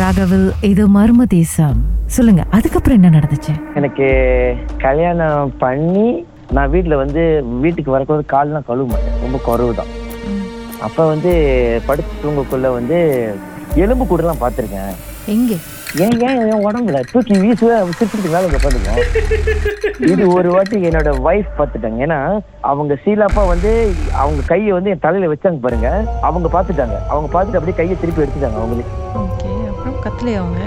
ராகவில் இது மர்ம தேசம். சொல்லுங்க அதுக்கப்புறம் என்ன நடந்துச்சு? எனக்கு கல்யாணம் பண்ணி நான் வீட்டில் வந்து வீட்டுக்கு வரக்கூடாது கால்லாம் கழுவ மாட்டேன். ரொம்ப குறவு தான் அப்போ வந்து படுத்து தூங்கக்குள்ள வந்து எலும்பு கூடலாம் பார்த்துருக்கேன். எங்க? ஏன் ஏன் என் உடம்புல? தூக்கி வீசுவேன் திருப்பி மேலே பண்ணுங்க இது ஒரு வாட்டி என்னோட ஒய்ஃப் பார்த்துட்டாங்க. ஏன்னா அவங்க சீலாப்பா வந்து அவங்க கையை வந்து என் தலையில வச்சாங்க பாருங்க. அவங்க பார்த்துட்டாங்க. அவங்க பார்த்துட்டு அப்படியே கையை திருப்பி எடுத்துட்டாங்க அவங்களே. ஓகே அப்புறம் கத்தலையா அவங்க?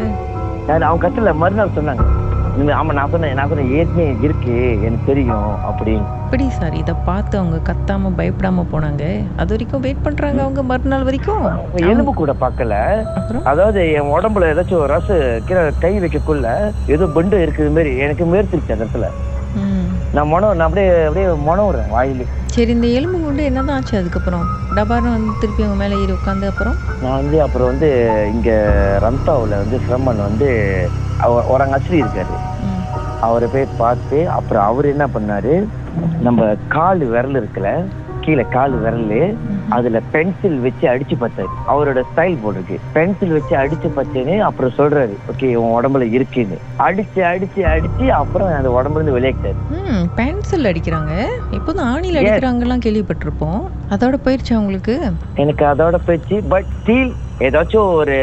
அவங்க கத்துல மறுநாள் சொன்னாங்க. ஆமா நான் சொன்னேன் நான் சொன்னேன் ஏற்கனவே இருக்கு எனக்கு தெரியும் அப்படின்னு. எப்படி சார் இதை பார்த்து அவங்க கத்தாம பயப்படாம போனாங்க? அது வரைக்கும் வெயிட் பண்றாங்க அவங்க மறுநாள் வரைக்கும்? எலும்பு கூட பார்க்கல. அதாவது என் உடம்புல ஏதாச்சும் ஒரு ரசு கீழே கை வைக்கக்குள்ள ஏதோ பெண்டு இருக்குது மாதிரி எனக்கு மேர்த்திருச்சு அந்த இடத்துல. நான் மனம் நான் அப்படியே அப்படியே மனவுறேன் வாயிலே. சரி இந்த எலும்பு கொண்டு என்னதான் ஆச்சு அதுக்கப்புறம்? டபார்னு வந்து திருப்பி அவங்க மேலே ஏறி உட்காந்து அப்புறம்? நான் வந்து அப்புறம் வந்து இங்க ரம்தாவில் வந்து ஃப்ரம்மன் வந்து ஒரு அஸ்ரி இருக்காரு. அவரை போய் பார்த்து அப்புறம் அவர் என்ன பண்ணாரு? நம்ம கால் விரல் இருக்குல்ல கீழே கால் விரல் அதுல பென்சில் வச்சு அடிச்சு பார்த்தாரு அவரோட ஸ்டைல் போட்டிருக்கு. பென்சில் வச்சு அடிச்சு பார்த்தேன்னு அப்புறம் சொல்றாரு ஓகே உன் உடம்புல இருக்குன்னு. அடிச்சு அடிச்சு அடிச்சு அப்புறம் அந்த உடம்புல இருந்து வெளியேட்டாரு ம் பென்சில் அடிக்கிறாங்க. இப்போதான் ஆணியில். அடிக்கிறாங்கலாம் கேள்விப்பட்டிருப்போம். அதோட போயிடுச்சா உங்களுக்கு? எனக்கு அதோட போயிடுச்சு பட் ஸ்டீல் ஏதாச்சும் ஒரு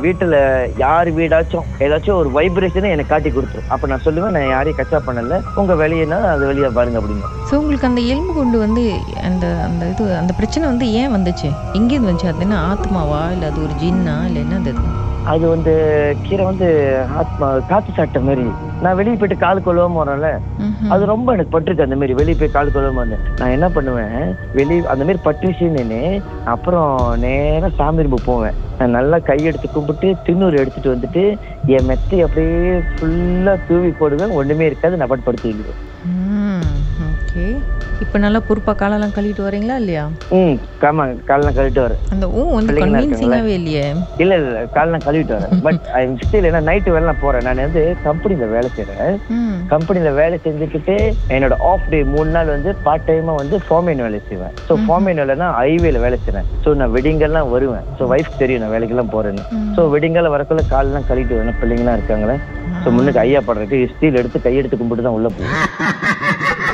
வீட்டில் யார் வீடாச்சும் ஏதாச்சும் ஒரு வைப்ரேஷனை எனக்கு காட்டி கொடுத்துரும் அப்போ நான் சொல்லுவேன் நான் யாரையும் கச்சா பண்ணல. உங்கள் வெளியேனா அது வெளியே பாருங்க அப்படின்னு ஸோ உங்களுக்கு அந்த எலும்பு கொண்டு வந்து அந்த அந்த இது அந்த பிரச்சனை வந்து ஏன் வந்துச்சு? எங்கேருந்து வந்துச்சு? அது என்ன ஆத்மாவா? இல்லை அது ஒரு ஜின்னா? இல்லை என்ன அது? அது வந்து கீரை வந்து காத்து சாப்பிட்ட மாதிரி. நான் வெளியே போயிட்டு கால் கொள்ளாம வரேன்ல. அது ரொம்ப எனக்கு பட்டிருக்கு அந்த மாதிரி. வெளியே போய் கால் கொள்ளாம வந்தேன். நான் என்ன பண்ணுவேன்? வெளியே அந்த மாதிரி பட்டுச்சுன்னு அப்புறம் நேரா சாமி ரூம் போவேன். நான் நல்லா கையெடுத்து கும்பிட்டு திண்ணூறு எடுத்துட்டு வந்துட்டு என் மெத்தை அப்படியே ஃபுல்லா தூவி போடுவேன். ஒண்ணுமே இருக்காது. நான் பாட்டு படுத்து ஓகே. இப்போ நல்லா பொறுப்பா காலெல்லாம் கழுவிட்டு வரீங்களா இல்லையா? ம் காமா காலெல்லாம் கழுவிட்டு வரேன். அந்த ஓ வந்து கன்வின்சிங்காகவே இல்லையே? இல்ல இல்ல காலெல்லாம் கழுவிட்டு வரேன். பட் ஐ ஸ்டில் ஏன்னா நைட்டு வேலை நான் போறேன். நான் வந்து கம்பெனில வேலை செய்றேன். ம். கம்பெனில வேலை செஞ்சுக்கிட்டு என்னோட ஆஃப் டே மூணு நாள் வந்து பார்ட் டைமா வந்து ஃபார்மேன் வேலை செய்வேன். ஸோ ஃபார்மேன் வேலைனா ஹைவேல வேலை செய்றேன். ஸோ நான் வெட்டிங்கெல்லாம் வருவேன். ஸோ ஒய்ஃப் தெரியும் நான் வேலைக்கெல்லாம் போறேன்னு. ம். ஸோ வெட்டிங்கெல்லாம் வரக்குள்ள காலெல்லாம் கழுவிட்டு வரேன். பிள்ளைங்களாம் இருக்காங்களே. ஸோ முன்னுக்கு ஐயா படுறதுக்கு ஸ்டீல் எடுத்து கையெடுத்து கும்பிட்டு தான் உள்ள போகும்